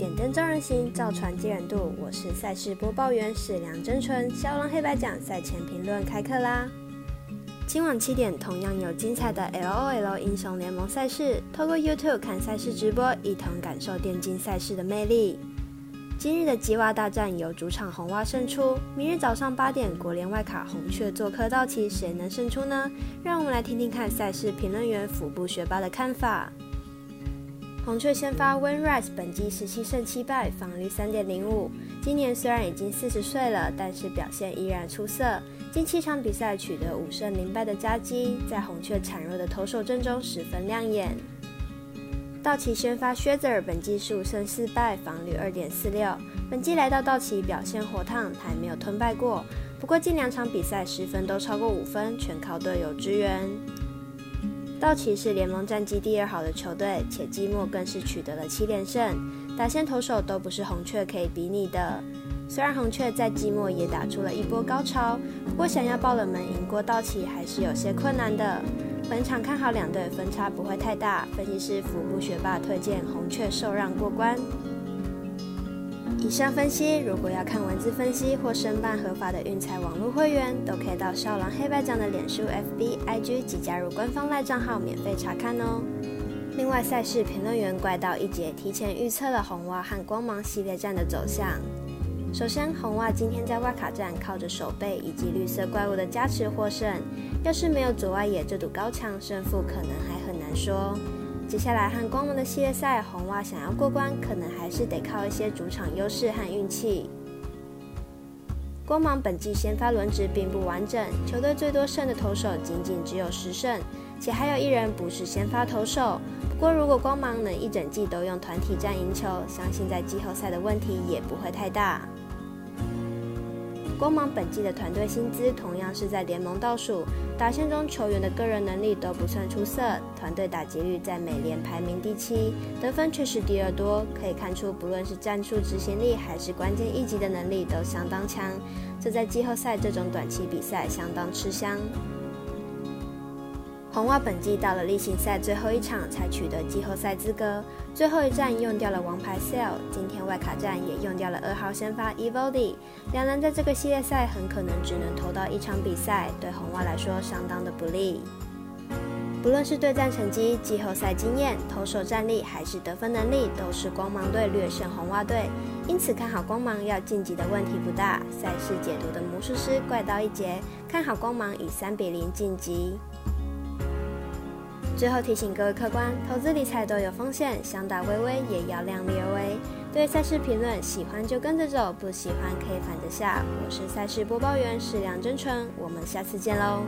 点灯照人行，造船接人度。我是赛事播报员史梁真纯。骁龙黑白奖赛前评论开课啦！今晚七点同样有精彩的 LOL 英雄联盟赛事，透过 YouTube 看赛事直播，一同感受电竞赛事的魅力。今日的吉娃大战由主场红蛙胜出，明日早上八点国联外卡红雀做客道奇，谁能胜出呢？让我们来听听看赛事评论员腹部学霸的看法。红雀先发 Win Rice 本季十七胜七败，防率三点零五。今年虽然已经四十岁了，但是表现依然出色。近七场比赛取得五胜零败的佳绩，在红雀孱弱的投手阵中十分亮眼。道奇先发 s h e z e r 本季十五胜四败，防率二点四六。本季来到道奇表现火烫，他还没有吞败过。不过近两场比赛失分都超过五分，全靠队友支援。道奇是联盟战绩第二好的球队，且季末更是取得了七连胜，打线投手都不是红雀可以比拟的。虽然红雀在季末也打出了一波高潮，不过想要爆冷门赢过道奇还是有些困难的。本场看好两队分差不会太大，分析师服部学霸推荐红雀受让过关。以上分析，如果要看文字分析或申办合法的运彩网络会员，都可以到少狼黑白奖的脸书、FB、IG 及加入官方赖账号免费查看哦。另外，赛事评论员怪盗一姐提前预测了红袜和光芒系列战的走向。首先，红袜今天在外卡战靠着手背以及绿色怪物的加持获胜，要是没有左外野这堵高墙，胜负可能还很难说。接下来和光芒的系列赛，红袜想要过关，可能还是得靠一些主场优势和运气。光芒本季先发轮值并不完整，球队最多胜的投手仅仅只有十胜，且还有一人不是先发投手。不过如果光芒能一整季都用团体战赢球，相信在季后赛的问题也不会太大。光芒本季的团队薪资同样是在联盟倒数，打线中球员的个人能力都不算出色，团队打击率在美联排名第七，得分却是第二多，可以看出不论是战术执行力还是关键一击的能力都相当强，这在季后赛这种短期比赛相当吃香。红袜本季到了例行赛最后一场才取得季后赛资格，最后一战用掉了王牌 Sale，今天外卡战也用掉了二号先发 Evoldy，两人在这个系列赛很可能只能投到一场比赛，对红袜来说相当的不利。不论是对战成绩、季后赛经验、投手战力还是得分能力，都是光芒队略胜红袜队，因此看好光芒要晋级的问题不大。赛事解读的魔术师怪盗一节看好光芒以三比零晋级。最后提醒各位客官，投资理财都有风险，想打微微也要量力而为。对赛事评论，喜欢就跟着走，不喜欢可以反着下。我是赛事播报员史梁真纯，我们下次见喽。